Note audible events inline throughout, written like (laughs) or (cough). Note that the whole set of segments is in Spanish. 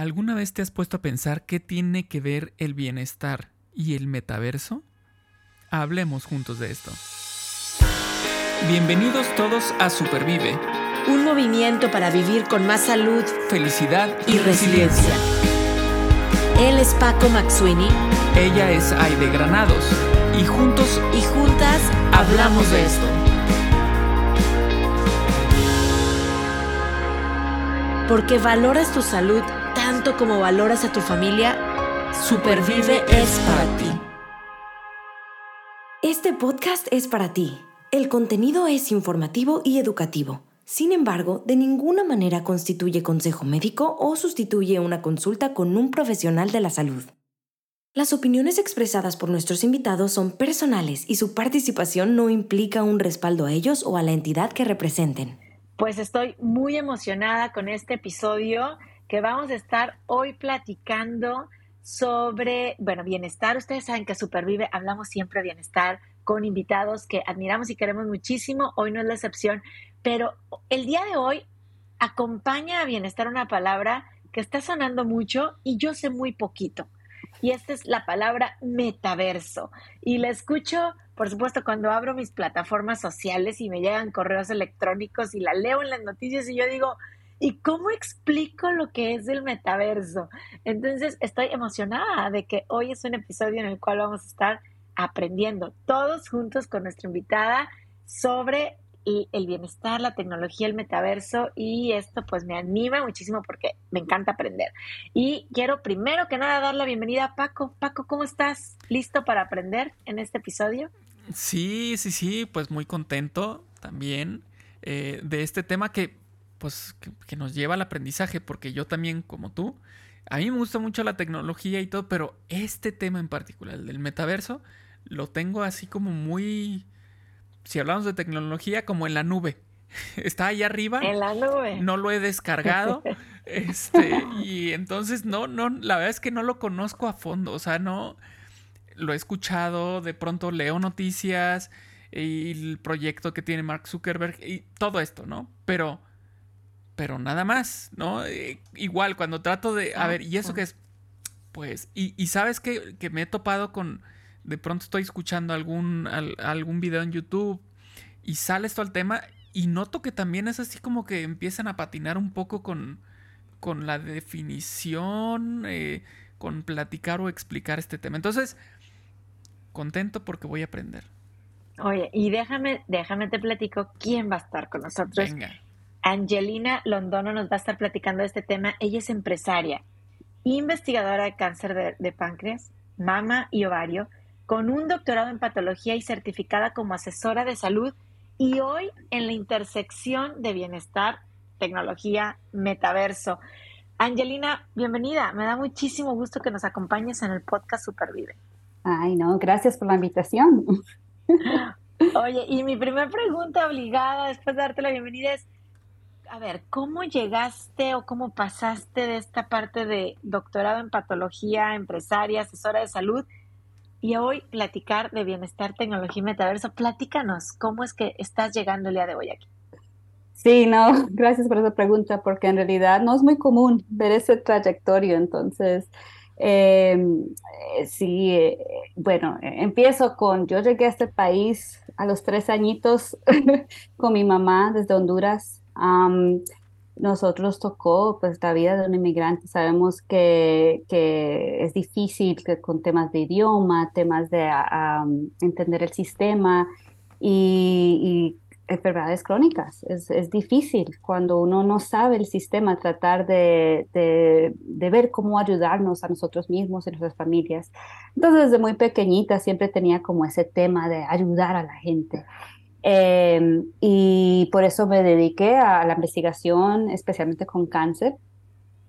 ¿Alguna vez te has puesto a pensar qué tiene que ver el bienestar y el metaverso? Hablemos juntos de esto. Bienvenidos todos a Supervive. Un movimiento para vivir con más salud, felicidad y, resiliencia. Él es Paco Maxuini. Ella es Aide Granados. Y juntos y juntas hablamos de esto. Porque valoras tu salud tanto como valoras a tu familia, Supervive es para ti. Este podcast es para ti. El contenido es informativo y educativo. Sin embargo, de ninguna manera constituye consejo médico o sustituye una consulta con un profesional de la salud. Las opiniones expresadas por nuestros invitados son personales y su participación no implica un respaldo a ellos o a la entidad que representen. Pues estoy muy emocionada con este episodio que vamos a estar hoy platicando sobre, bueno, bienestar. Ustedes saben que Supervive hablamos siempre bienestar con invitados que admiramos y queremos muchísimo. Hoy no es la excepción, pero el día de hoy acompaña a bienestar una palabra que está sonando mucho y yo sé muy poquito. Y esta es la palabra metaverso. Y la escucho, por supuesto, cuando abro mis plataformas sociales y me llegan correos electrónicos y la leo en las noticias y yo digo, ¿Y cómo explico lo que es el metaverso? Entonces, estoy emocionada de que hoy es un episodio en el cual vamos a estar aprendiendo todos juntos con nuestra invitada sobre el bienestar, la tecnología, el metaverso y esto pues me anima muchísimo porque me encanta aprender. Y quiero primero que nada dar la bienvenida a Paco. Paco, ¿cómo estás? ¿Listo para aprender en este episodio? Sí, sí, sí, pues muy contento también eh, de este tema que pues que, nos lleva al aprendizaje, porque yo también, como tú, a mí me gusta mucho la tecnología y todo, pero este tema en particular, el del metaverso, lo tengo así como muy, si hablamos de tecnología, como en la nube. (laughs) Está ahí arriba. En la nube. No lo he descargado. (laughs) este, y entonces no, no, la verdad es que no lo conozco a fondo. O sea, no lo he escuchado, de pronto leo noticias y el proyecto que tiene Mark Zuckerberg y todo esto, ¿no? Pero pero nada más, ¿no? Eh, igual, cuando trato de, a ver, ¿y eso qué es? Pues, y, sabes que, que, me he topado con, de pronto estoy escuchando algún, algún video en YouTube y sale esto al tema y noto que también es así como que empiezan a patinar un poco con, con la definición, eh, con platicar o explicar este tema. Entonces, contento porque voy a aprender. Oye, y déjame, déjame te platico quién va a estar con nosotros. Venga. Angelina Londono nos va a estar platicando de este tema. Ella es empresaria, investigadora de cáncer de, páncreas, mama y ovario, con un doctorado en patología y certificada como asesora de salud y hoy en la intersección de bienestar, tecnología, metaverso. Angelina, bienvenida. Me da muchísimo gusto que nos acompañes en el podcast Supervive. Ay, no, gracias por la invitación. (laughs) Oye, y mi primera pregunta obligada después de darte la bienvenida es, a ver, ¿cómo llegaste o cómo pasaste de esta parte de doctorado en patología, empresaria, asesora de salud y hoy platicar de bienestar, tecnología y metaverso? Platícanos, ¿cómo es que estás llegando el día de hoy aquí? Sí, no, (laughs) gracias por esa pregunta, porque en realidad no es muy común ver ese trayectorio, entonces, em, eh, sí, eh, bueno, empiezo con, yo llegué a este país a los tres añitos (laughs) con mi mamá desde Honduras, nosotros tocó pues la vida de un inmigrante. Sabemos que, que es difícil que con temas de idioma, temas de entender el sistema y, enfermedades crónicas. Es, es, difícil cuando uno no sabe el sistema tratar de, de, de, ver cómo ayudarnos a nosotros mismos y nuestras familias. Entonces desde muy pequeñita siempre tenía como ese tema de ayudar a la gente. Em, y por eso me dediqué a la investigación, especialmente con cáncer.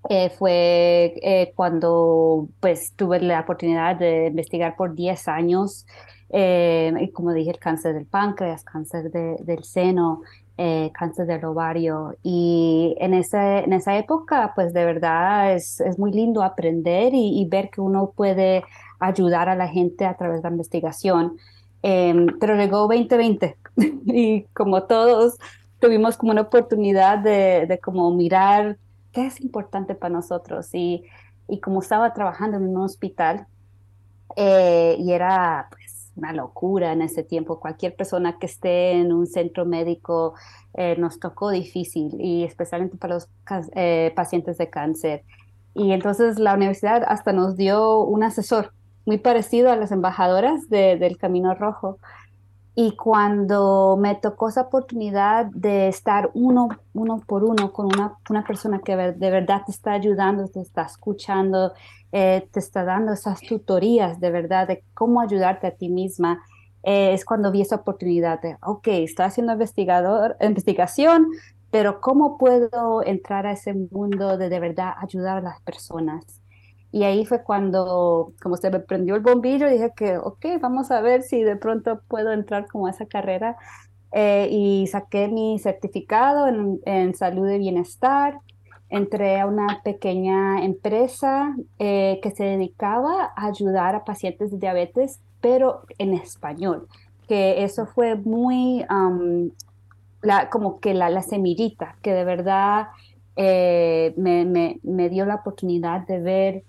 Eh, fue eh, cuando pues tuve la oportunidad de investigar por 10 años, em, y como dije, el cáncer del páncreas, cáncer del seno, eh, cáncer del ovario. Y en, ese, en esa época, pues de verdad es, es muy lindo aprender y, y, ver que uno puede ayudar a la gente a través de la investigación. Em, pero llegó 2020 (laughs) y como todos tuvimos como una oportunidad de, de como mirar qué es importante para nosotros. Y, y como estaba trabajando en un hospital, eh, y era pues una locura en ese tiempo. Cualquier persona que esté en un centro médico eh, nos tocó difícil y especialmente para los eh, pacientes de cáncer. Y entonces la universidad hasta nos dio un asesor muy parecido a las embajadoras del Camino Rojo. Y cuando me tocó esa oportunidad de estar uno, uno por uno con una, una persona que de verdad te está ayudando, te está escuchando, eh, te está dando esas tutorías de verdad de cómo ayudarte a ti misma, eh, es cuando vi esa oportunidad de, ok, estoy haciendo investigador, investigación, pero ¿cómo puedo entrar a ese mundo de de verdad ayudar a las personas? Y ahí fue cuando, como se me prendió el bombillo, dije que, ok, vamos a ver si de pronto puedo entrar como a esa carrera. Eh, y saqué mi certificado en, en, salud y bienestar. Entré a una pequeña empresa eh, que se dedicaba a ayudar a pacientes de diabetes, pero en español. Que eso fue muy, la, como que la, la semillita, que de verdad eh, me, me, me dio la oportunidad de ver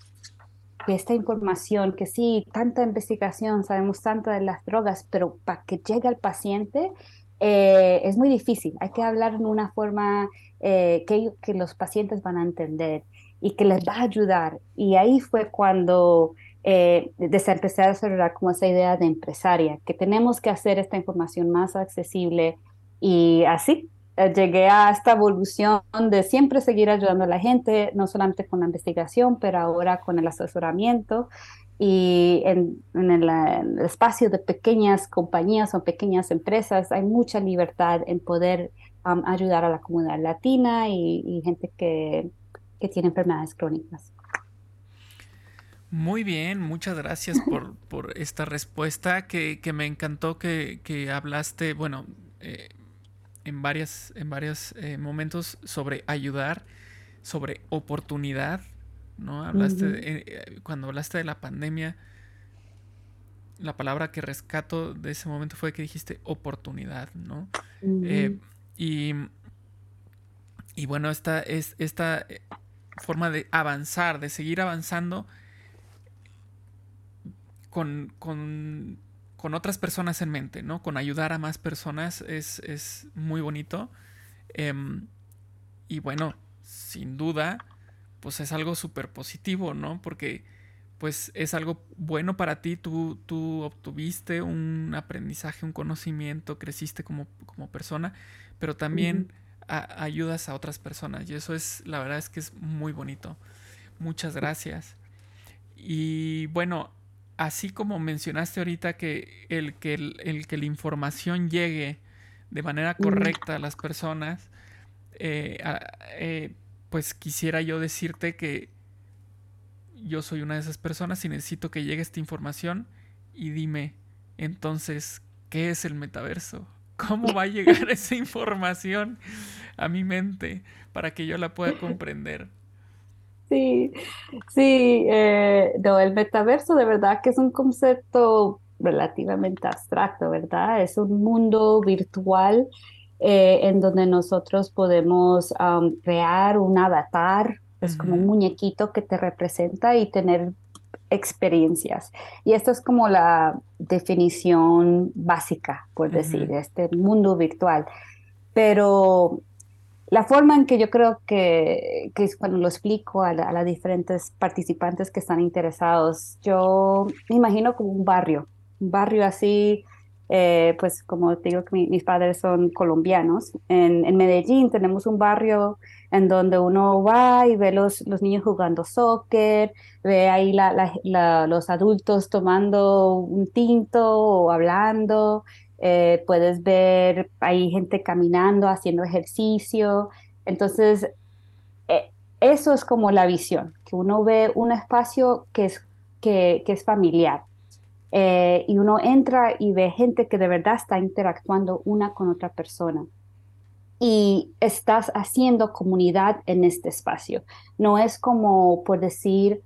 que esta información, que sí, tanta investigación, sabemos tanto de las drogas, pero para que llegue al paciente eh, es muy difícil. Hay que hablar en una forma eh, que, que los pacientes van a entender y que les va a ayudar. Y ahí fue cuando eh, empecé a desarrollar como esa idea de empresaria, que tenemos que hacer esta información más accesible y así llegué a esta evolución de siempre seguir ayudando a la gente, no solamente con la investigación, pero ahora con el asesoramiento y en, el, espacio de pequeñas compañías o pequeñas empresas hay mucha libertad en poder ayudar a la comunidad latina y, gente que, que, tiene enfermedades crónicas. Muy bien, muchas gracias (laughs) por, por esta respuesta que, que me encantó que, que hablaste, bueno, eh, en varias, en varios eh, momentos sobre ayudar, sobre oportunidad, ¿no? Hablaste, eh, cuando hablaste de la pandemia, la palabra que rescato de ese momento fue que dijiste oportunidad, ¿no? Eh, y, y, bueno, esta es esta forma de avanzar, de seguir avanzando con, con con otras personas en mente, ¿no? Con ayudar a más personas es, muy bonito. Em, y bueno, sin duda, pues es algo súper positivo, ¿no? Porque pues es algo bueno para ti, tú, tú obtuviste un aprendizaje, un conocimiento, creciste como, como persona, pero también ayudas a otras personas y eso es, la verdad es que es muy bonito. Muchas gracias. Y bueno, así como mencionaste ahorita que el que, el, que la información llegue de manera correcta a las personas, eh, eh, pues quisiera yo decirte que yo soy una de esas personas y necesito que llegue esta información y dime, entonces, ¿qué es el metaverso? (laughs) ¿Cómo va a llegar (laughs) esa información a mi mente para que yo la pueda comprender? Sí, sí, eh, no, el metaverso de verdad que es un concepto relativamente abstracto, ¿verdad? Es un mundo virtual eh, en donde nosotros podemos crear un avatar, es como un muñequito que te representa y tener experiencias. Y esto es como la definición básica, por decir, de este mundo virtual. Pero la forma en que yo creo que, que cuando lo explico a, las diferentes participantes que están interesados, yo me imagino como un barrio, un barrio así, eh, pues como digo que mis padres son colombianos, en, en, Medellín tenemos un barrio en donde uno va y ve los, niños jugando soccer, ve ahí la, la, los adultos tomando un tinto o hablando, eh, puedes ver hay gente caminando, haciendo ejercicio. Entonces, eh, eso es como la visión, que uno ve un espacio que es, que, es familiar. Eh, y uno entra y ve gente que de verdad está interactuando una con otra persona. Y estás haciendo comunidad en este espacio. No es como por decir,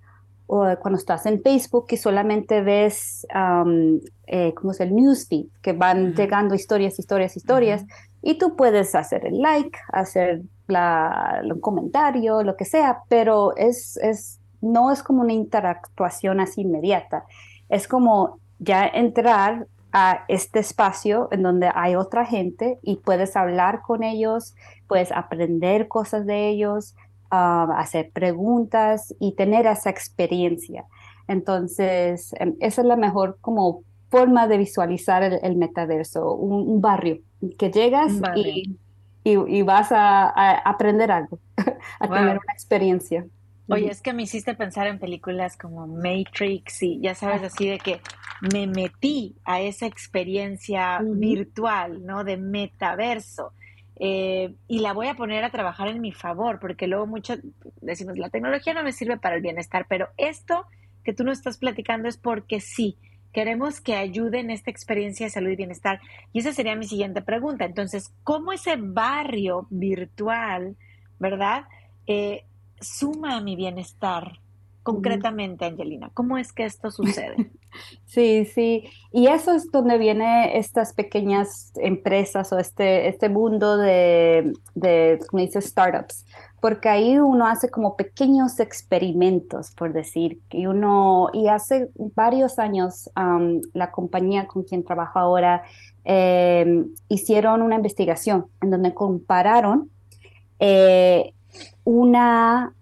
o cuando estás en Facebook y solamente ves, um, eh, ¿cómo es el newsfeed? Que van llegando historias, historias, historias, Y tú puedes hacer el like, hacer la, un comentario, lo que sea, pero es, es, no es como una interactuación así inmediata. Es como ya entrar a este espacio en donde hay otra gente y puedes hablar con ellos, puedes aprender cosas de ellos, hacer preguntas y tener esa experiencia. Entonces, em, esa es la mejor como forma de visualizar el, metaverso, un, barrio que llegas y, y, vas a, aprender algo, (laughs) a tener una experiencia. Oye, es que me hiciste pensar en películas como Matrix y ya sabes, así de que me metí a esa experiencia virtual, ¿no? De metaverso. Eh, y la voy a poner a trabajar en mi favor, porque luego muchos decimos, la tecnología no me sirve para el bienestar, pero esto que tú nos estás platicando es porque sí, queremos que ayude en esta experiencia de salud y bienestar. Y esa sería mi siguiente pregunta. Entonces, ¿cómo ese barrio virtual, verdad, eh, suma a mi bienestar? Concretamente, Angelina? ¿Cómo es que esto sucede? (laughs) Sí, sí. Y eso es donde vienen estas pequeñas empresas o este, este mundo de, de, como dice, startups. Porque ahí uno hace como pequeños experimentos, por decir, y uno, y hace varios años la compañía con quien trabajo ahora em, hicieron una investigación en donde compararon eh, una,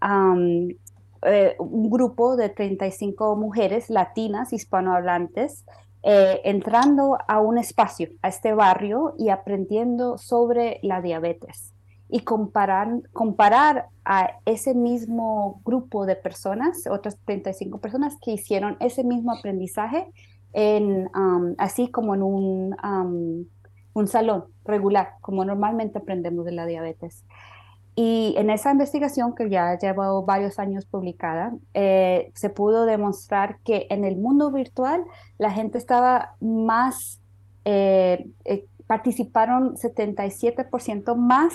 eh, un grupo de 35 mujeres latinas hispanohablantes eh, entrando a un espacio, a este barrio y aprendiendo sobre la diabetes y comparar, comparar a ese mismo grupo de personas, otras 35 personas que hicieron ese mismo aprendizaje en, um, así como en un, um, un salón regular, como normalmente aprendemos de la diabetes. Y en esa investigación, que ya lleva varios años publicada, eh, se pudo demostrar que en el mundo virtual la gente estaba más, eh, eh, participaron 77% más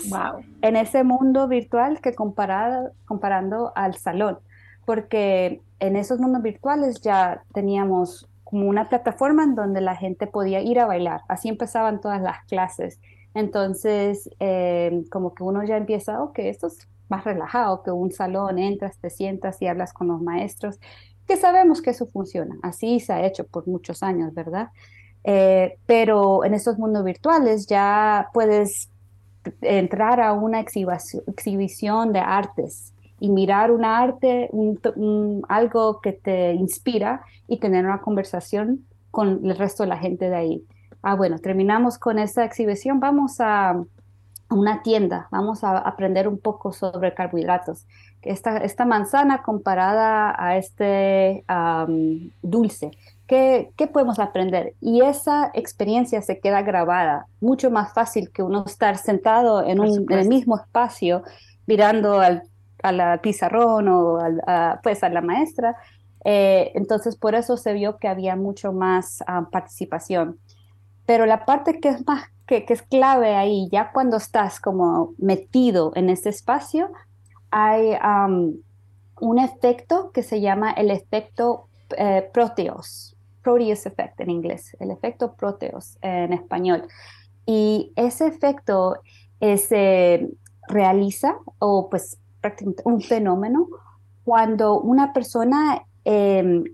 en ese mundo virtual que comparado, comparando al salón, porque en esos mundos virtuales ya teníamos como una plataforma en donde la gente podía ir a bailar, así empezaban todas las clases entonces, eh, como que uno ya empieza, ok, esto es más relajado que un salón, entras, te sientas y hablas con los maestros, que sabemos que eso funciona. Así se ha hecho por muchos años, ¿verdad? Eh, pero en estos mundos virtuales ya puedes entrar a una exhibición de artes y mirar un arte, algo que te inspira y tener una conversación con el resto de la gente de ahí ah, bueno, terminamos con esa exhibición, vamos a una tienda, vamos a aprender un poco sobre carbohidratos. Esta, esta manzana comparada a este dulce, ¿qué, ¿qué, podemos aprender? Y esa experiencia se queda grabada, mucho más fácil que uno estar sentado en, un, en el mismo espacio mirando al, a la pizarrón o a, pues a la maestra. Eh, entonces, por eso se vio que había mucho más participación. Pero la parte que es más, que, es clave ahí, ya cuando estás como metido en ese espacio, hay un efecto que se llama el efecto eh, proteos, proteus effect en inglés, el efecto proteos en español. Y ese efecto se realiza, o pues prácticamente un fenómeno, cuando una persona em,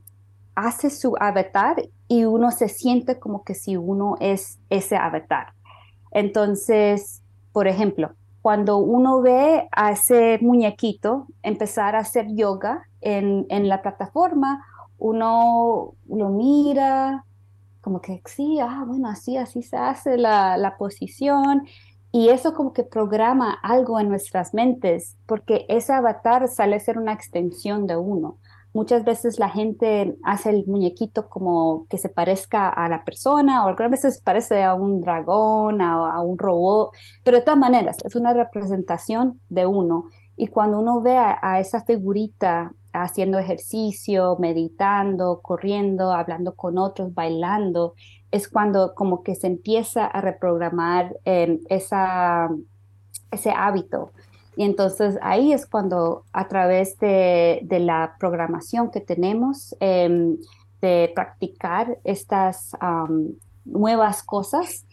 hace su avatar y uno se siente como que si uno es ese avatar. Entonces, por ejemplo, cuando uno ve a ese muñequito empezar a hacer yoga en, la plataforma, uno lo mira, como que sí, ah, bueno, así, así se hace la, la posición. Y eso como que programa algo en nuestras mentes, porque ese avatar sale a ser una extensión de uno. Muchas veces la gente hace el muñequito como que se parezca a la persona, o algunas veces parece a un dragón, a, un robot, pero de todas maneras es una representación de uno. Y cuando uno ve a, esa figurita haciendo ejercicio, meditando, corriendo, hablando con otros, bailando, es cuando como que se empieza a reprogramar eh, esa, ese hábito y entonces ahí es cuando a través de, la programación que tenemos, em, de practicar estas nuevas cosas,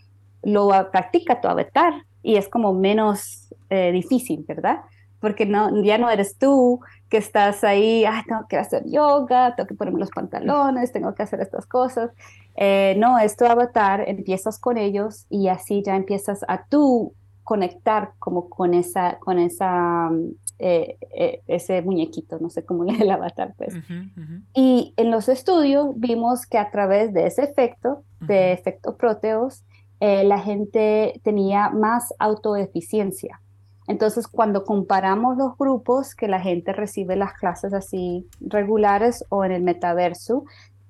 lo practica tu avatar y es como menos eh, difícil, ¿verdad? Porque no, ya no eres tú que estás ahí, ah, tengo que hacer yoga, tengo que ponerme los pantalones, tengo que hacer estas cosas. Eh, no, es tu avatar, empiezas con ellos y así ya empiezas a tú conectar como con esa, con esa, eh, ese muñequito, no sé cómo (laughs) le el avatar, pues. Y en los estudios vimos que a través de ese efecto, de efecto proteos, eh, la gente tenía más autoeficiencia. Entonces, cuando comparamos los grupos que la gente recibe las clases así regulares o en el metaverso,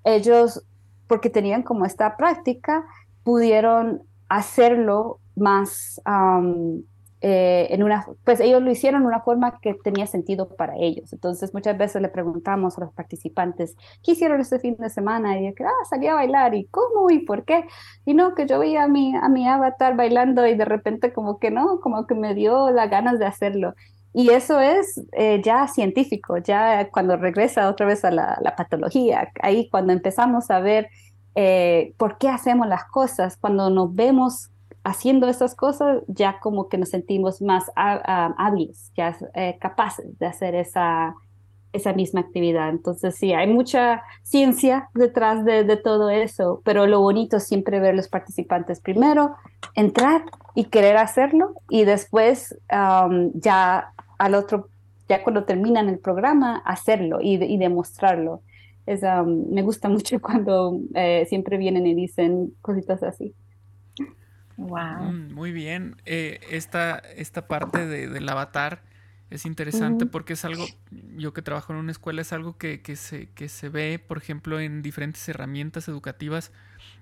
ellos, porque tenían como esta práctica, pudieron hacerlo más eh, en una, pues ellos lo hicieron de una forma que tenía sentido para ellos. Entonces muchas veces le preguntamos a los participantes, ¿qué hicieron este fin de semana? Y que, ah, salí a bailar, ¿y cómo? ¿Y por qué? Y no, que yo veía a mi, a mi avatar bailando y de repente como que no, como que me dio las ganas de hacerlo. Y eso es eh, ya científico, ya cuando regresa otra vez a la, la patología, ahí cuando empezamos a ver eh, por qué hacemos las cosas, cuando nos vemos haciendo esas cosas ya como que nos sentimos más hábiles, ya eh, capaces de hacer esa, esa misma actividad. Entonces sí, hay mucha ciencia detrás de, todo eso, pero lo bonito es siempre ver los participantes primero, entrar y querer hacerlo y después ya al otro, ya cuando terminan el programa, hacerlo y, demostrarlo. Es, me gusta (laughs) mucho cuando eh, siempre vienen y dicen cositas así. Wow. Mm, muy bien. Eh, esta, esta parte de, del avatar es interesante porque es algo, yo que trabajo en una escuela, es algo que, que, se, que se ve, por ejemplo, en diferentes herramientas educativas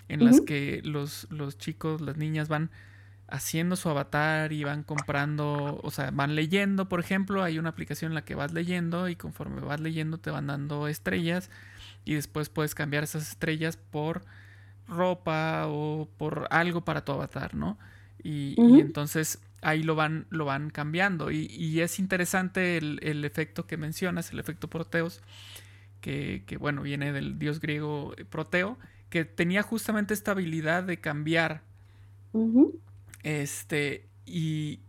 en las que los, los chicos, las niñas van haciendo su avatar y van comprando, o sea, van leyendo, por ejemplo, hay una aplicación en la que vas leyendo y conforme vas leyendo te van dando estrellas y después puedes cambiar esas estrellas por ropa o por algo para tu avatar, ¿no? Y, entonces ahí lo van, lo van cambiando. Y, es interesante el, efecto que mencionas, el efecto Proteos, que, bueno, viene del dios griego Proteo, que tenía justamente esta habilidad de cambiar. Este, y,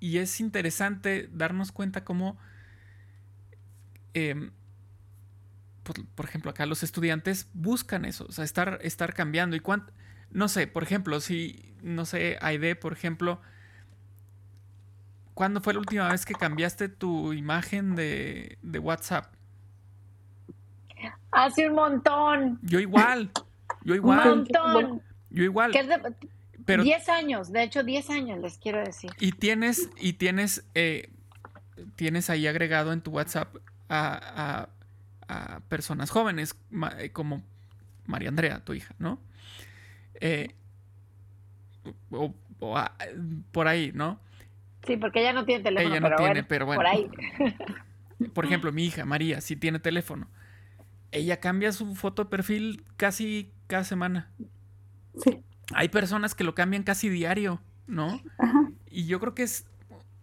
y, es interesante darnos cuenta cómo em, por, ejemplo, acá los estudiantes buscan eso, o sea, estar, estar cambiando. Y cuánto, no sé, por ejemplo, si, no sé, Aide, por ejemplo, ¿cuándo fue la última vez que cambiaste tu imagen de, de WhatsApp? Hace un montón. Yo igual, yo igual. Un montón. Yo igual. pero, 10 años, de hecho 10 años les quiero decir. Y tienes, y tienes, eh, tienes ahí agregado en tu WhatsApp a a personas jóvenes, eh, como María Andrea, tu hija, ¿no? Eh, o, por ahí, ¿no? Sí, porque ella no tiene teléfono. Ella no tiene, pero bueno. Por ahí. (laughs) Por ejemplo, mi hija, María, sí tiene teléfono. Ella cambia su foto de perfil casi cada semana. Sí. Hay personas que lo cambian casi diario, ¿no? Y yo creo que es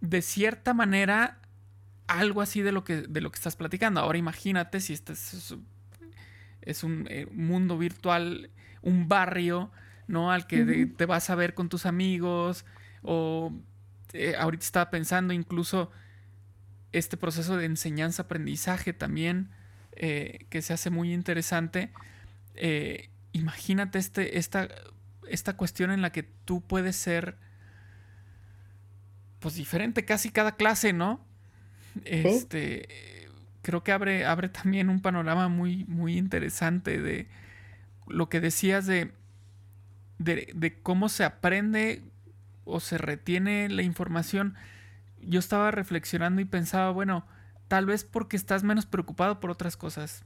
de cierta manera algo así de lo que, de lo que estás platicando. Ahora imagínate si este es, un eh, mundo virtual, un barrio, ¿no? Al que te vas a ver con tus amigos. O eh, ahorita estaba pensando incluso este proceso de enseñanza-aprendizaje también, eh, que se hace muy interesante. imagínate este, esta, esta cuestión en la que tú puedes ser pues diferente casi cada clase, ¿no? (laughs) Este, creo que abre, abre también un panorama muy, muy interesante de lo que decías de, de, cómo se aprende o se retiene la información. Yo estaba reflexionando y pensaba, bueno, tal vez porque estás menos preocupado por otras cosas.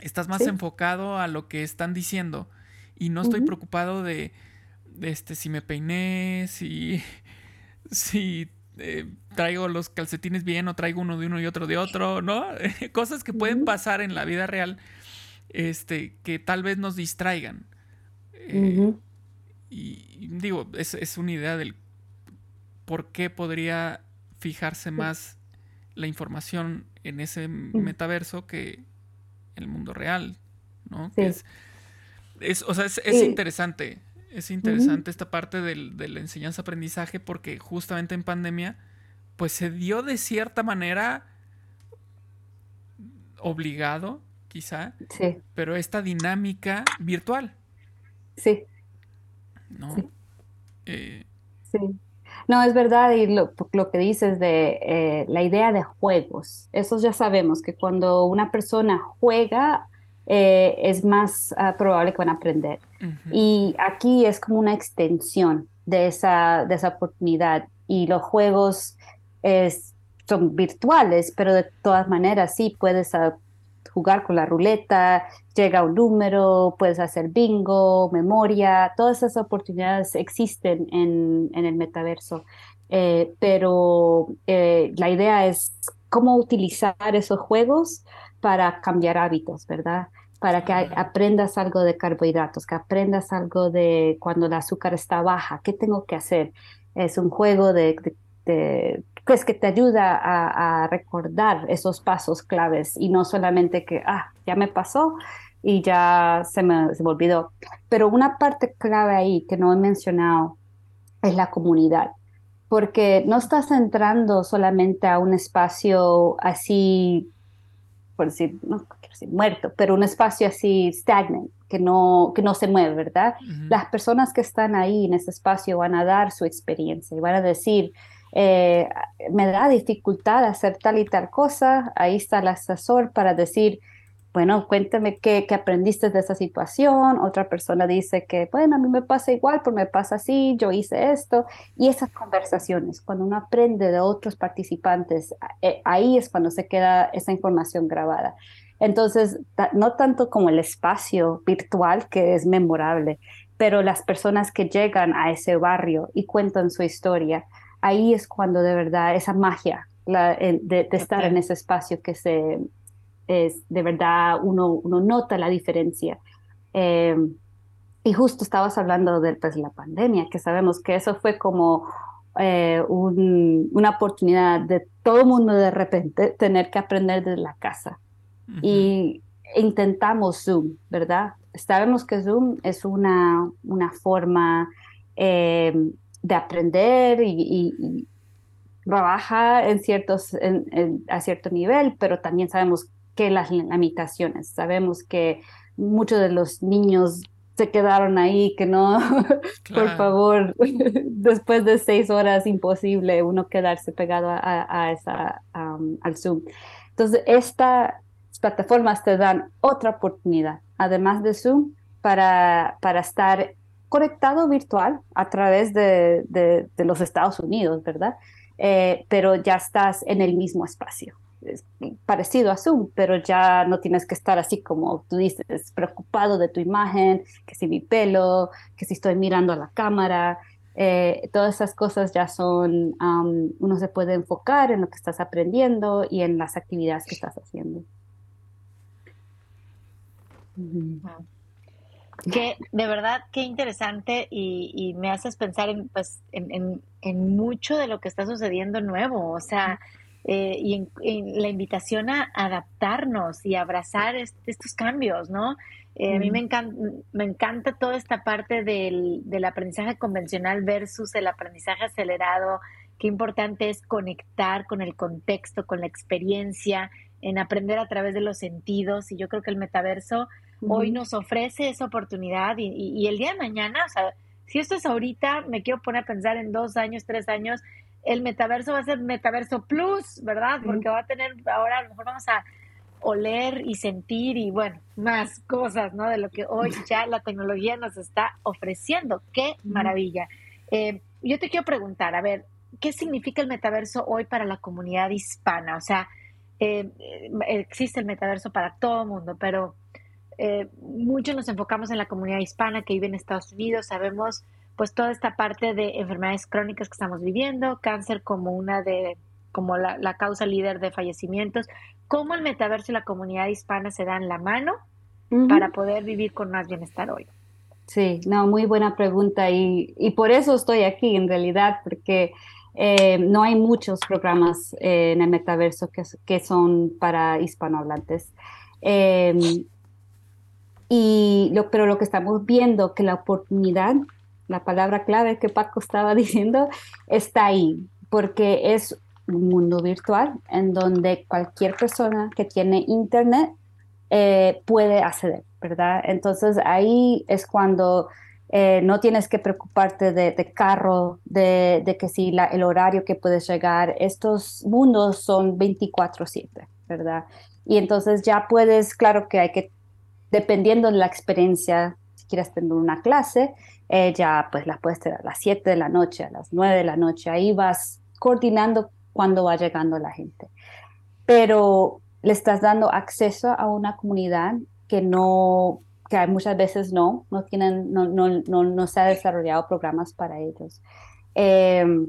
Estás más enfocado a lo que están diciendo. Y no estoy preocupado de, de, este, si me peiné, si, (laughs) si eh, traigo los calcetines bien o traigo uno de uno y otro de otro, ¿no? (laughs) Cosas que pueden pasar en la vida real, este, que tal vez nos distraigan. Eh, y, digo, es, es, una idea del por qué podría fijarse más la información en ese metaverso que en el mundo real, ¿no? es, es, o sea, es, interesante Es interesante esta parte del, de la enseñanza-aprendizaje porque justamente en pandemia, pues se dio de cierta manera obligado, quizá, sí. pero esta dinámica virtual. Sí. ¿No? Sí. Eh, sí. No, es verdad, y lo, lo que dices de eh, la idea de juegos, eso ya sabemos que cuando una persona juega eh, es más ah, probable que van a aprender. Y aquí es como una extensión de esa, de esa oportunidad. Y los juegos es, son virtuales, pero de todas maneras sí puedes ah, jugar con la ruleta, llega un número, puedes hacer bingo, memoria, todas esas oportunidades existen en, en el metaverso. Eh, pero eh, la idea es cómo utilizar esos juegos para cambiar hábitos, ¿verdad? Para que aprendas algo de carbohidratos, que aprendas algo de cuando el azúcar está baja, ¿qué tengo que hacer? Es un juego de, pues que te ayuda a, recordar esos pasos claves y no solamente que, ah, ya me pasó y ya se me, se me olvidó. Pero una parte clave ahí que no he mencionado es la comunidad porque no estás entrando solamente a un espacio así por decir, no quiero decir muerto, pero un espacio así stagnant, que no, que no se mueve, ¿verdad? Las personas que están ahí en ese espacio van a dar su experiencia y van a decir, eh, me da dificultad hacer tal y tal cosa, ahí está el asesor para decir, bueno, cuéntame qué, aprendiste de esa situación. Otra persona dice que, bueno, a mí me pasa igual, pero me pasa así, yo hice esto. Y esas conversaciones, cuando uno aprende de otros participantes, eh, ahí es cuando se queda esa información grabada. Entonces, no tanto como el espacio virtual, que es memorable, pero las personas que llegan a ese barrio y cuentan su historia, ahí es cuando de verdad esa magia de, estar en ese espacio que se, es de verdad uno, uno nota la diferencia. Eh, y justo estabas hablando de pues, la pandemia, que sabemos que eso fue como eh, una oportunidad de todo el mundo de repente tener que aprender desde la casa. Y intentamos Zoom, ¿verdad? Sabemos que Zoom es una, una forma eh, de aprender y, trabaja en ciertos, a cierto nivel, pero también sabemos que las limitaciones. Sabemos que muchos de los niños se quedaron ahí, que no, (laughs) por favor, (laughs) después de seis horas imposible uno quedarse pegado a, esa, al Zoom. Entonces, estas plataformas te dan otra oportunidad, además de Zoom, para, para estar conectado virtual a través de, de, los Estados Unidos, ¿verdad? Eh, pero ya estás en el mismo espacio parecido a Zoom, pero ya no tienes que estar así como tú dices, preocupado de tu imagen, que si mi pelo, que si estoy mirando a la cámara. Eh, todas esas cosas ya son, uno se puede enfocar en lo que estás aprendiendo y en las actividades que estás haciendo. Que de verdad, qué interesante y, me haces pensar en, pues, en, en, mucho de lo que está sucediendo nuevo. O sea, eh, y en, la invitación a adaptarnos y abrazar estos cambios, ¿no? Eh, a mí me encanta, me encanta toda esta parte del, del, aprendizaje convencional versus el aprendizaje acelerado. Qué importante es conectar con el contexto, con la experiencia, en aprender a través de los sentidos. Y yo creo que el metaverso hoy nos ofrece esa oportunidad y, y, el día de mañana, o sea, si esto es ahorita, me quiero poner a pensar en dos años, tres años, el metaverso va a ser metaverso plus, ¿verdad? Porque va a tener, ahora a lo mejor vamos a oler y sentir y bueno, más cosas, ¿no? De lo que hoy ya la tecnología nos está ofreciendo. ¡Qué maravilla! Eh, yo te quiero preguntar, a ver, ¿qué significa el metaverso hoy para la comunidad hispana? O sea, eh, eh, existe el metaverso para todo el mundo, pero muchos nos enfocamos en la comunidad hispana que vive en Estados Unidos, sabemos pues toda esta parte de enfermedades crónicas que estamos viviendo, cáncer como una de como la, causa líder de fallecimientos, cómo el metaverso y la comunidad hispana se dan la mano para poder vivir con más bienestar hoy. Sí, no, muy buena pregunta y, por eso estoy aquí en realidad, porque eh, no hay muchos programas eh, en el metaverso que, que son para hispanohablantes. Em, y lo, pero lo que estamos viendo que la oportunidad la palabra clave que Paco estaba (laughs) diciendo, está ahí, porque es un mundo virtual en donde cualquier persona que tiene internet eh, puede acceder, ¿verdad? Entonces ahí es cuando eh, no tienes que preocuparte de, carro, de, que si el horario que puedes llegar, estos mundos son 24/7, ¿verdad? Y entonces ya puedes, claro que hay que, dependiendo de la experiencia, si quieres tener una clase, eh, ya pues la puedes tener a las 7 de la noche, a las 9 de la noche, ahí vas coordinando cuando va llegando la gente. Pero le estás dando acceso a una comunidad que no, que muchas veces no, no tienen, no, no, no, no se ha desarrollado programas para ellos. Em,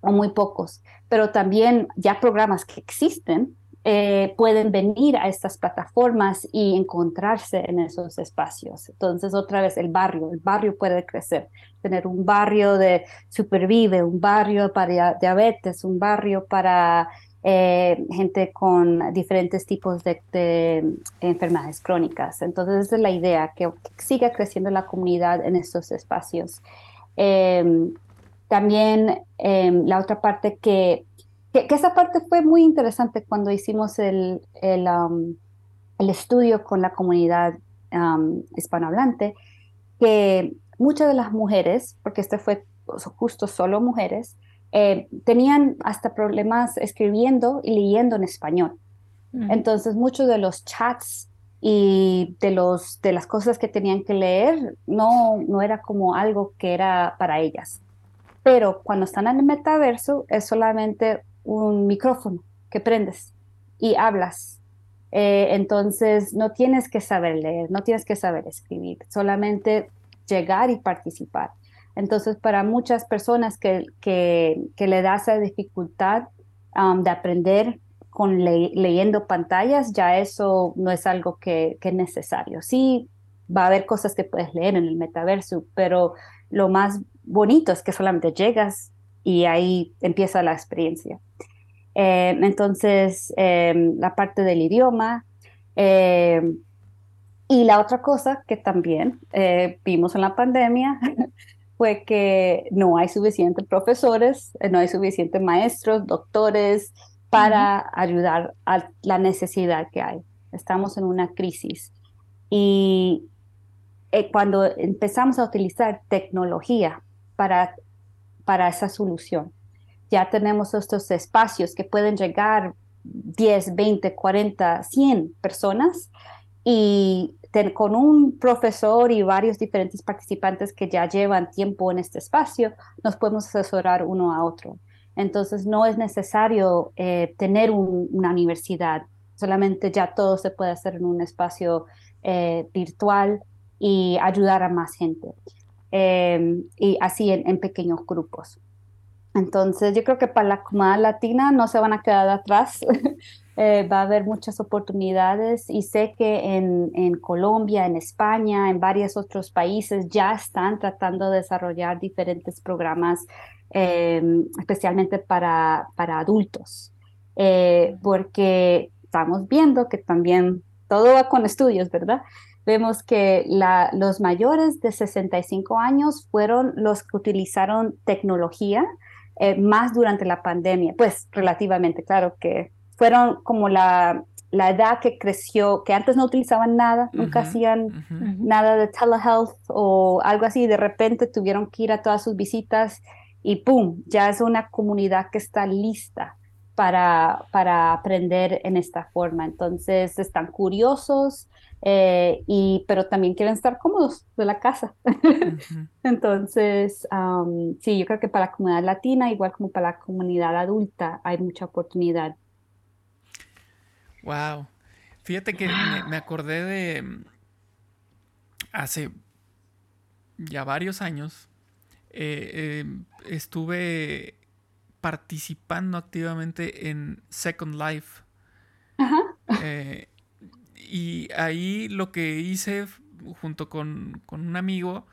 o muy pocos, pero también ya programas que existen eh, pueden venir a estas plataformas y encontrarse en esos espacios. Entonces, otra vez, el barrio, el barrio puede crecer, tener un barrio de supervive, un barrio para diabetes, un barrio para eh, gente con diferentes tipos de, enfermedades crónicas. Entonces, esa es la idea, que, siga creciendo la comunidad en estos espacios. Em, también em, la otra parte que que, esa parte fue muy interesante cuando hicimos el, el, um, el estudio con la comunidad um, hispanohablante, que muchas de las mujeres, porque este fue justo solo mujeres, eh, tenían hasta problemas escribiendo y leyendo en español. Mm. Entonces, muchos de los chats y de, los, de las cosas que tenían que leer no, no era como algo que era para ellas. Pero cuando están en el metaverso es solamente un micrófono que prendes y hablas. Eh, entonces, no tienes que saber leer, no tienes que saber escribir, solamente llegar y participar. Entonces, para muchas personas que, que, le da esa dificultad um, de aprender con leyendo pantallas, ya eso no es algo que, que, es necesario. Sí, va a haber cosas que puedes leer en el metaverso, pero lo más bonito es que solamente llegas y ahí empieza la experiencia. Eh, entonces, em, la parte del idioma. Em, y la otra cosa que también eh, vimos en la pandemia (laughs) fue que no hay suficientes profesores, eh, no hay suficientes maestros, doctores para ayudar a la necesidad que hay. Estamos en una crisis. Y cuando empezamos a utilizar tecnología para, para esa solución, ya tenemos estos espacios que pueden llegar 10, 20, 40, 100 personas y con un profesor y varios diferentes participantes que ya llevan tiempo en este espacio, nos podemos asesorar uno a otro. Entonces no es necesario eh, tener una universidad, solamente ya todo se puede hacer en un espacio eh, virtual y ayudar a más gente. Eh, y así en pequeños grupos. Entonces, yo creo que para la comunidad latina no se van a quedar atrás. (laughs) Eh, va a haber muchas oportunidades y sé que en, en, Colombia, en España, en varios otros países ya están tratando de desarrollar diferentes programas, em, especialmente para, para adultos, eh, porque estamos viendo que también todo va con estudios, ¿verdad? Vemos que la, los mayores de 65 años fueron los que utilizaron tecnología eh, más durante la pandemia, pues relativamente, claro que fueron como la, la edad que creció, que antes no utilizaban nada, nunca hacían nada de telehealth o algo así, de repente tuvieron que ir a todas sus visitas y ¡pum! Ya es una comunidad que está lista para, para aprender en esta forma. Entonces están curiosos, eh, y, pero también quieren estar cómodos de la casa. (laughs) Entonces, sí, yo creo que para la comunidad latina, igual como para la comunidad adulta, hay mucha oportunidad. Wow. Fíjate que me, acordé de hace ya varios años, eh, em, estuve participando activamente en Second Life. Ajá. Eh, y ahí lo que hice junto con, un amigo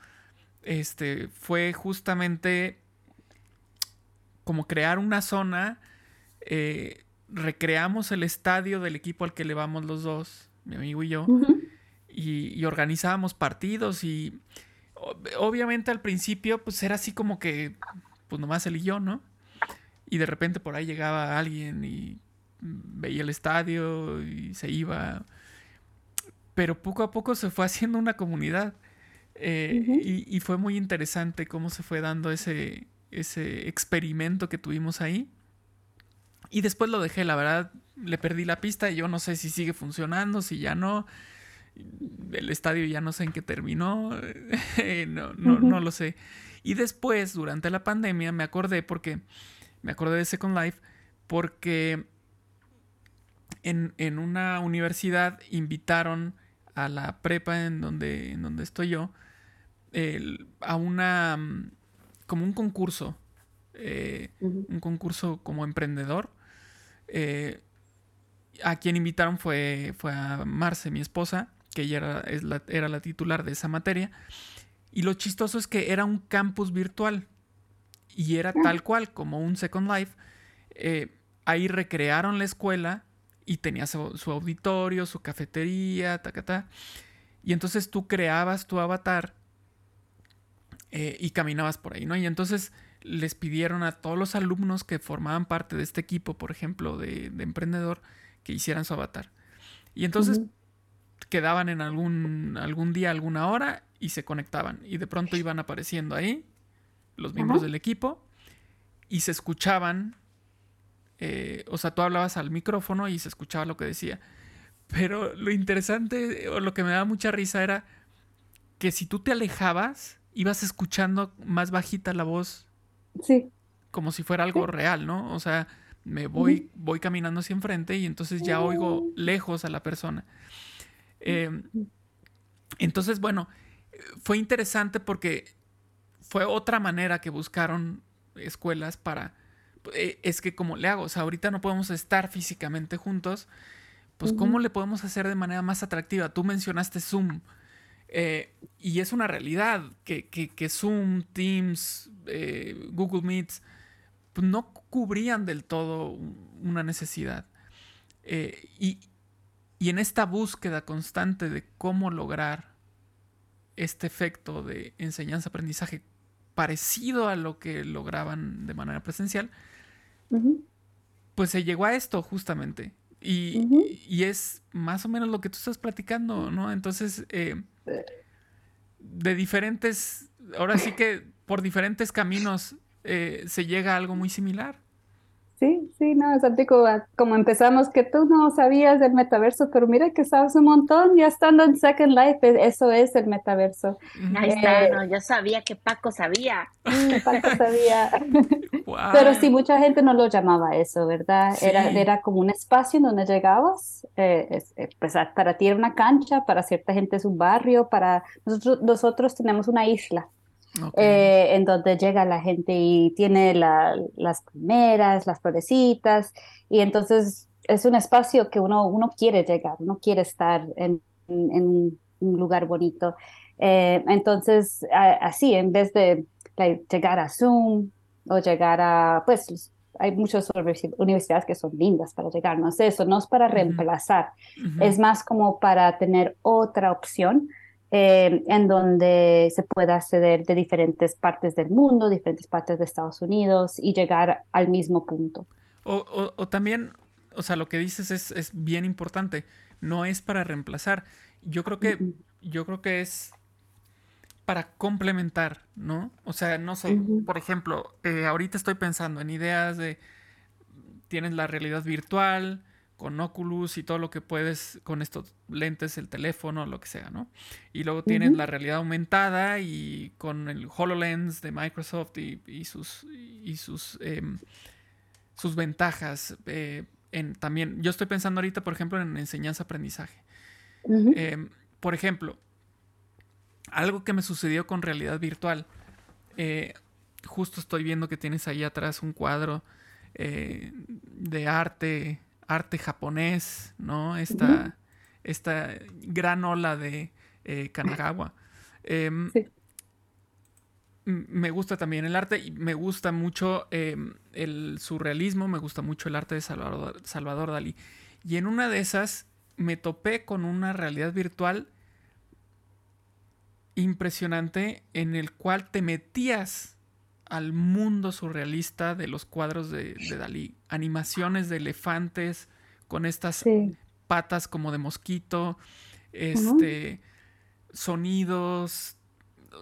este, fue justamente como crear una zona. Eh, recreamos el estadio del equipo al que le vamos los dos, mi amigo y yo, y, y organizábamos partidos y obviamente al principio, pues era así como que, pues nomás él y yo, ¿no? Y de repente por ahí llegaba alguien y veía el estadio y se iba. Pero poco a poco se fue (laughs) haciendo una comunidad. Eh, y, fue muy interesante cómo se fue dando ese, ese experimento que tuvimos ahí. Y después lo dejé, la verdad, le perdí la pista y yo no sé si sigue funcionando, si ya no. El estadio ya no sé en qué terminó, (laughs) no, no, no lo sé. Y después, durante la pandemia, me acordé porque, me acordé de Second Life, porque en, en una universidad invitaron a la prepa en donde, en donde estoy yo, a una, como un concurso, eh, un concurso como emprendedor. Eh, a quien invitaron fue, fue a Marce, mi esposa, que ella era, la, era la titular de esa materia. Y lo chistoso es que era un campus virtual. Y era tal cual, como un Second Life. Eh, ahí recrearon la escuela y tenía su, auditorio, su cafetería, ta Y entonces tú creabas tu avatar eh, y caminabas por ahí, ¿no? Y entonces les pidieron a todos los alumnos que formaban parte de este equipo, por ejemplo, de emprendedor, que hicieran su avatar. Y entonces quedaban en algún, algún día, alguna hora y se conectaban. Y de pronto iban apareciendo ahí los miembros del equipo y se escuchaban. Eh, o sea, tú hablabas al micrófono y se escuchaba lo que decía. Pero lo interesante o lo que me daba mucha risa era que si tú te alejabas, ibas escuchando más bajita la voz. Sí. Como si fuera algo real, ¿no? O sea, me voy, voy caminando hacia enfrente y entonces ya oigo lejos a la persona. Em, entonces, bueno, fue interesante porque fue otra manera que buscaron escuelas para... Eh, es que como le hago, o sea, ahorita no podemos estar físicamente juntos, pues ¿cómo le podemos hacer de manera más atractiva? Tú mencionaste Zoom. Eh, y es una realidad que, que, Zoom, Teams, eh, Google Meets, pues no cubrían del todo una necesidad. Eh, y, en esta búsqueda constante de cómo lograr este efecto de enseñanza-aprendizaje parecido a lo que lograban de manera presencial, pues se llegó a esto justamente. Y, es más o menos lo que tú estás platicando, ¿no? Entonces, eh, de diferentes, ahora sí que por diferentes caminos eh, se llega a algo muy similar. Sí, sí, no, es como, como empezamos, que tú no sabías del metaverso, pero mira que sabes un montón, ya estando en Second Life, e, eso es el metaverso. Ahí está, eh, no, yo sabía que Paco sabía. Paco sabía. (laughs) (laughs) Pero sí, mucha gente no lo llamaba eso, ¿verdad? Era, era como un espacio en donde llegabas, eh, pues para ti era una cancha, para cierta gente es un barrio, para nosotros, nosotros tenemos una isla. Eh, en donde llega la gente y tiene las primeras, las florecitas, y entonces es un espacio que uno, uno quiere llegar, uno quiere estar en, un lugar bonito. Eh, entonces, así, en vez de llegar a Zoom o llegar a, pues, hay muchas universidades que son lindas para llegar, no es eso, no es para reemplazar, es más como para tener otra opción eh, en donde se pueda acceder de diferentes partes del mundo, diferentes partes de Estados Unidos y llegar al mismo punto. O, también, o sea, lo que dices es, bien importante, no es para reemplazar. Yo creo que, yo creo que es para complementar, ¿no? O sea, no sé, por ejemplo, eh, ahorita estoy pensando en ideas de, tienes la realidad virtual, con Oculus y todo lo que puedes con estos lentes, el teléfono, lo que sea, ¿no? Y luego tienes la realidad aumentada y con el HoloLens de Microsoft y, sus, y sus, em, sus ventajas. Eh, en, también, yo estoy pensando ahorita, por ejemplo, en enseñanza-aprendizaje. Em, por ejemplo, algo que me sucedió con realidad virtual. Eh, justo estoy viendo que tienes ahí atrás un cuadro eh, de arte arte japonés, ¿no? Esta, esta gran ola de eh, Kanagawa. Em, me gusta también el arte y me gusta mucho em, el surrealismo, me gusta mucho el arte de Salvador, Salvador Dalí. Y en una de esas me topé con una realidad virtual impresionante en el cual te metías al mundo surrealista de los cuadros de, Dalí. Animaciones de elefantes con estas patas como de mosquito, este, sonidos.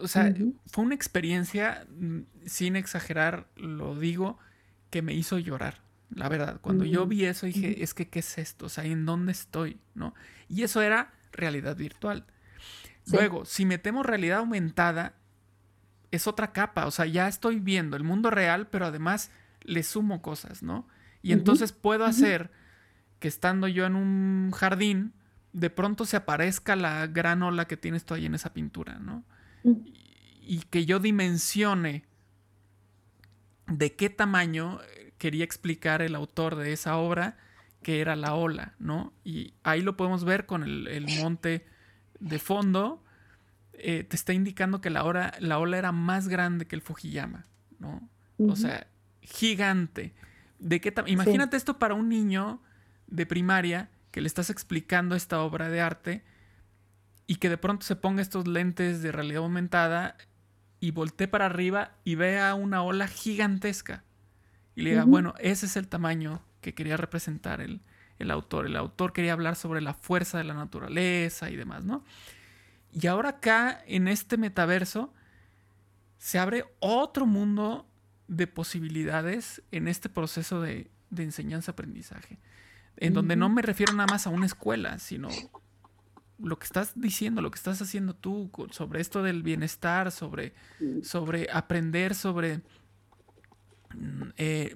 O sea, fue una experiencia, mm, sin exagerar, lo digo, que me hizo llorar. La verdad, cuando yo vi eso dije, es que, ¿qué es esto? O sea, ¿en dónde estoy? ¿No? Y eso era realidad virtual. Luego, si metemos realidad aumentada, es otra capa. O sea, ya estoy viendo el mundo real, pero además le sumo cosas, ¿no? Y entonces puedo hacer que estando yo en un jardín, de pronto se aparezca la gran ola que tienes tú ahí en esa pintura, ¿no? y, que yo dimensione de qué tamaño quería explicar el autor de esa obra, que era la ola, ¿no? Y ahí lo podemos ver con el, monte de fondo. Eh, te está indicando que la, ola, la ola era más grande que el Fujiyama, ¿no? O sea, gigante. ¿De qué Imagínate esto para un niño de primaria que le estás explicando esta obra de arte y que de pronto se ponga estos lentes de realidad aumentada y voltee para arriba y vea una ola gigantesca y le diga, bueno, ese es el tamaño que quería representar el, autor. El autor quería hablar sobre la fuerza de la naturaleza y demás, ¿no? Y ahora acá, en este metaverso, se abre otro mundo de posibilidades en este proceso de, enseñanza-aprendizaje, en donde no me refiero nada más a una escuela, sino lo que estás diciendo, lo que estás haciendo tú sobre esto del bienestar, sobre, sobre aprender, sobre Mm, eh,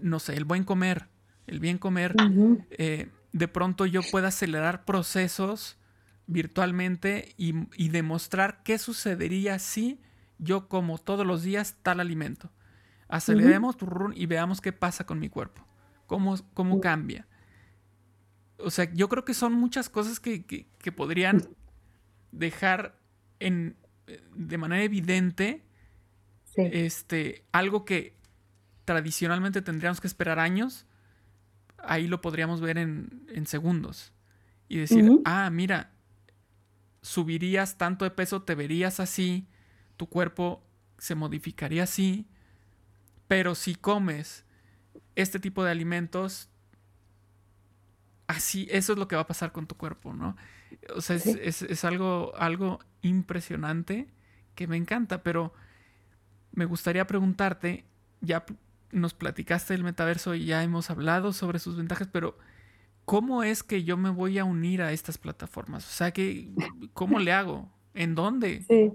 no sé, el buen comer, el bien comer, eh, de pronto yo pueda acelerar procesos virtualmente y, demostrar qué sucedería si yo como todos los días tal alimento. Aceleremos y veamos qué pasa con mi cuerpo, cómo, cómo cambia. O sea, yo creo que son muchas cosas que, que podrían dejar en, eh, de manera evidente este, algo que tradicionalmente tendríamos que esperar años, ahí lo podríamos ver en, segundos. Y decir, ah, mira, subirías tanto de peso, te verías así, tu cuerpo se modificaría así, pero si comes este tipo de alimentos, así, eso es lo que va a pasar con tu cuerpo, ¿no? O sea, es, algo, algo impresionante que me encanta, pero me gustaría preguntarte, ya nos platicaste del metaverso y ya hemos hablado sobre sus ventajas, pero ¿cómo es que yo me voy a unir a estas plataformas? O sea, que, ¿cómo le hago? ¿En dónde? Sí.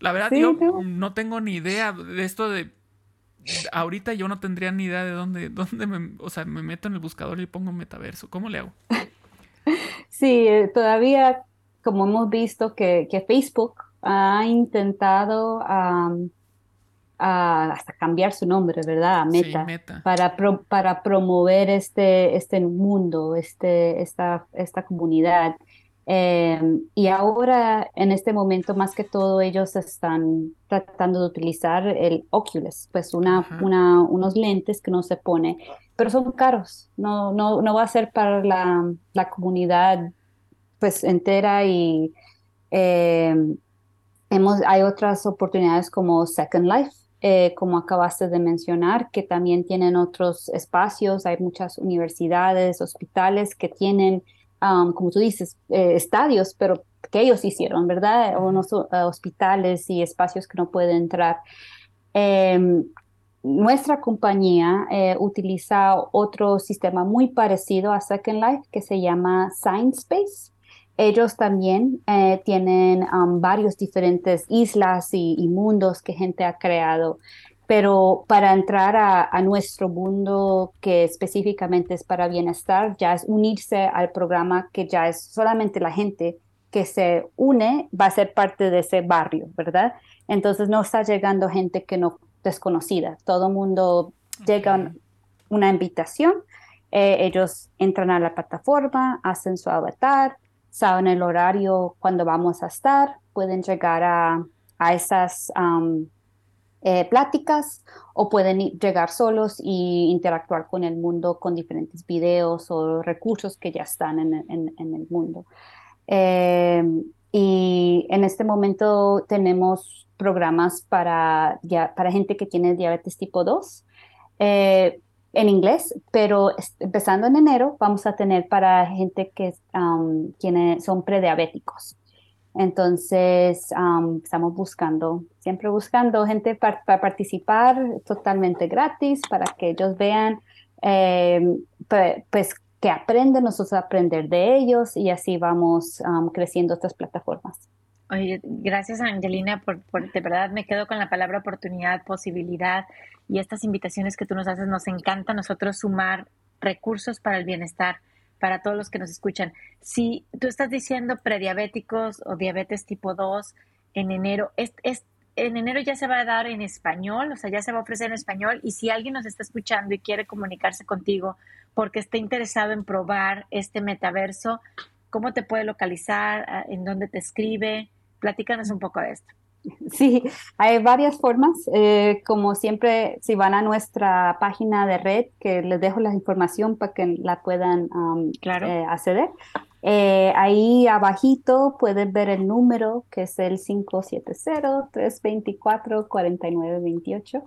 La verdad, yo no. tengo ni idea de esto de... Ahorita yo no tendría ni idea de dónde, dónde me... O sea, me meto en el buscador y pongo metaverso. ¿Cómo le hago? (laughs) Sí, eh, todavía, como hemos visto que, Facebook ha intentado hasta cambiar su nombre, ¿verdad? A Meta, Para, para promover este, este mundo, este, esta, esta comunidad. Em, y ahora, en este momento, más que todo, ellos están tratando de utilizar el Oculus, pues una, una, unos lentes que no se pone, pero son caros, no, no, no va a ser para la, la comunidad pues entera y em, hemos, hay otras oportunidades como Second Life, eh, como acabaste de mencionar, que también tienen otros espacios. Hay muchas universidades, hospitales que tienen, como tú dices, eh, estadios, pero que ellos hicieron, ¿verdad? Unos uh, hospitales y espacios que no pueden entrar. Em, nuestra compañía eh, utiliza otro sistema muy parecido a Second Life que se llama Science Space. Ellos también eh, tienen um, varios diferentes islas y, mundos que gente ha creado, pero para entrar a, nuestro mundo que específicamente es para bienestar, ya es unirse al programa que ya es solamente la gente que se une va a ser parte de ese barrio, ¿verdad? Entonces no está llegando gente que no desconocida, todo mundo llega una invitación, eh, ellos entran a la plataforma, hacen su avatar, saben el horario cuando vamos a estar, pueden llegar a, a esas eh, pláticas o pueden llegar solos y interactuar con el mundo con diferentes videos o recursos que ya están en, en, el mundo. Eh, y en este momento tenemos programas para, ya, para gente que tiene diabetes tipo 2 eh, en inglés, pero empezando en enero vamos a tener para gente que um, son prediabéticos. Entonces, estamos buscando, siempre buscando gente para, participar totalmente gratis para que ellos vean, em, pues, que aprenden, nosotros aprender de ellos y así vamos creciendo estas plataformas. Oye, gracias Angelina, por, por, de verdad me quedo con la palabra oportunidad, posibilidad y estas invitaciones que tú nos haces. Nos encanta nosotros sumar recursos para el bienestar para todos los que nos escuchan. Si tú estás diciendo prediabéticos o diabetes tipo 2 en enero, es, en enero ya se va a dar en español, o sea, ya se va a ofrecer en español. Y si alguien nos está escuchando y quiere comunicarse contigo porque está interesado en probar este metaverso, ¿cómo te puede localizar? ¿En dónde te escribe? Platícanos un poco de esto. Sí, hay varias formas. Eh, como siempre, si van a nuestra página de red, que les dejo la información para que la puedan eh, acceder. Eh, ahí abajito pueden ver el número que es el 570-324-4928.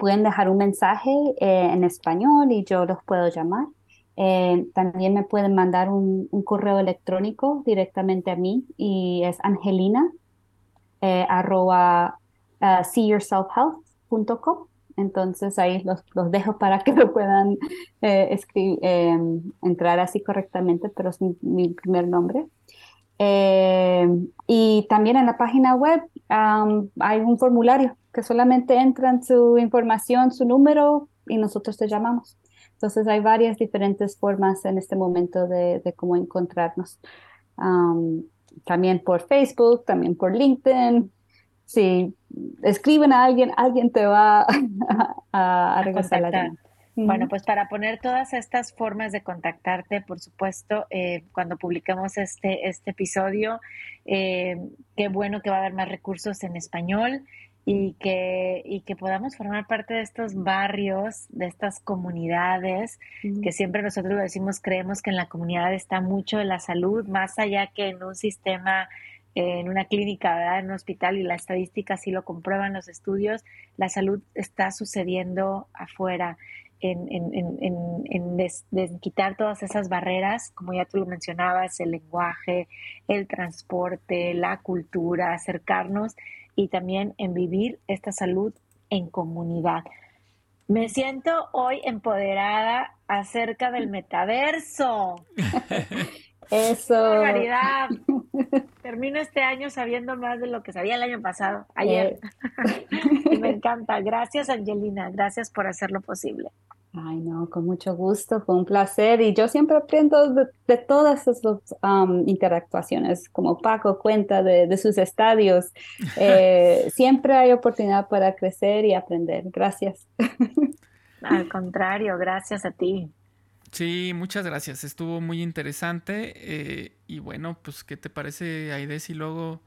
pueden dejar un mensaje en español y yo los puedo llamar. también me pueden mandar un, un correo electrónico directamente a mí y es angelina eh, arroba uh, seeyourselfhealth.com. Entonces ahí los, los, dejo para que (laughs) lo puedan eh, em, entrar así correctamente, pero es mi, primer nombre. Em, y también en la página web hay un formulario que solamente entran su información, su número y nosotros te llamamos. Entonces hay varias diferentes formas en este momento de cómo encontrarnos también por Facebook, también por LinkedIn. Si escriben a alguien, alguien te va (laughs) a, a, regresar la Bueno, pues para poner todas estas formas de contactarte, por supuesto, eh, cuando publiquemos este, este episodio, eh, qué bueno que va a haber más recursos en español y que, y que podamos formar parte de estos barrios, de estas comunidades, que siempre nosotros lo decimos, creemos que en la comunidad está mucho de la salud, más allá que en un sistema, en una clínica, ¿verdad? en un hospital, y la estadística sí lo comprueban los estudios, la salud está sucediendo afuera. En, en, en, en quitar todas esas barreras, como ya tú lo mencionabas, el lenguaje, el transporte, la cultura, acercarnos y también en vivir esta salud en comunidad. Me siento hoy empoderada acerca del metaverso. (laughs) Eso. barbaridad. Termino este año sabiendo más de lo que sabía el año pasado, ayer. Eh. (laughs) y me encanta. Gracias, Angelina. Gracias por hacerlo posible. Ay, no, con mucho gusto, fue un placer y yo siempre aprendo de, todas esas interactuaciones, como Paco cuenta de, sus estadios. Eh, (laughs) siempre hay oportunidad para crecer y aprender. Gracias. (laughs) Al contrario, gracias a ti. Sí, muchas gracias. Estuvo muy interesante. Eh, y bueno, pues, ¿qué te parece, Aide, si luego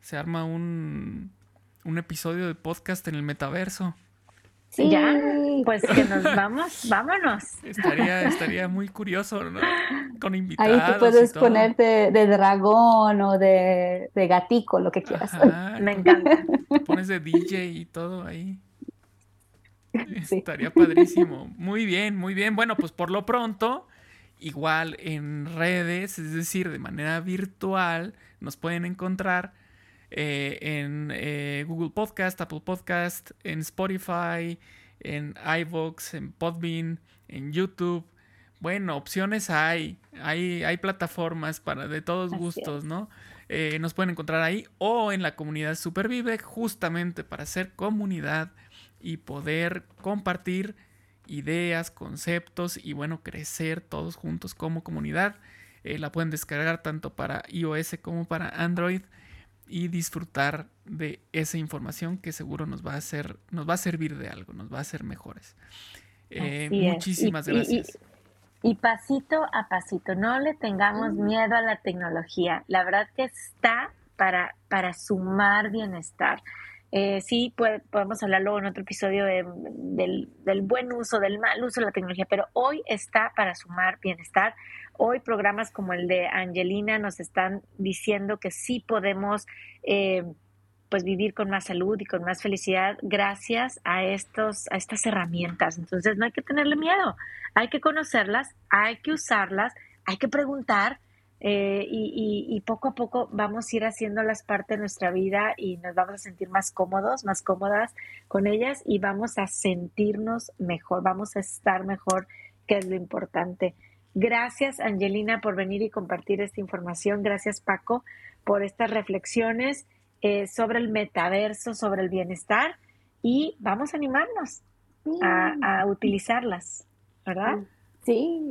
se arma un, un episodio de podcast en el metaverso? Sí. Ya, pues que nos vamos, (laughs) vámonos. Estaría, estaría muy curioso, ¿no? Con invitados. Ahí tú puedes ponerte de, dragón o de, de, gatico, lo que quieras. Me encanta. Pones de DJ y todo ahí. (laughs) Estaría padrísimo. Muy bien, muy bien. Bueno, pues por lo pronto, igual en redes, es decir, de manera virtual, nos pueden encontrar eh, en eh, Google Podcast, Apple Podcast, en Spotify, en iVoox, en Podbean, en YouTube. Bueno, opciones hay, hay, hay plataformas para de todos gustos, ¿no? Eh, nos pueden encontrar ahí o en la comunidad Supervive, justamente para hacer comunidad y poder compartir ideas, conceptos y bueno, crecer todos juntos como comunidad. la pueden descargar tanto para iOS como para Android y disfrutar de esa información que seguro nos va a hacer, nos va a servir de algo, nos va a hacer mejores. Eh, muchísimas gracias. Y, pasito a pasito, no le tengamos mm. miedo a la tecnología. La verdad que está para, para sumar bienestar. Eh, sí, podemos hablar luego en otro episodio del, del, buen uso, del mal uso de la tecnología, pero hoy está para sumar bienestar. Hoy programas como el de Angelina nos están diciendo que sí podemos eh, pues vivir con más salud y con más felicidad gracias a estos a estas herramientas. Entonces no hay que tenerle miedo, hay que conocerlas, hay que usarlas, hay que preguntar eh, y, poco a poco vamos a ir haciéndolas parte de nuestra vida y nos vamos a sentir más cómodos, más cómodas con ellas y vamos a sentirnos mejor, vamos a estar mejor, que es lo importante. Gracias, Angelina, por venir y compartir esta información. Gracias, Paco, por estas reflexiones eh, sobre el metaverso, sobre el bienestar y vamos a animarnos a, a utilizarlas, ¿verdad? Sí.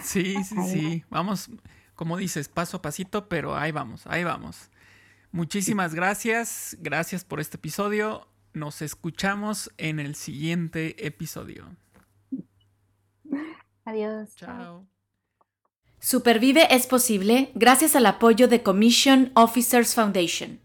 Sí, sí, sí. Vamos como dices, paso a pasito, pero ahí vamos, ahí vamos. Muchísimas gracias, gracias por este episodio. Nos escuchamos en el siguiente episodio. Adiós. Chao. Supervive es posible gracias al apoyo de Commission Officers Foundation.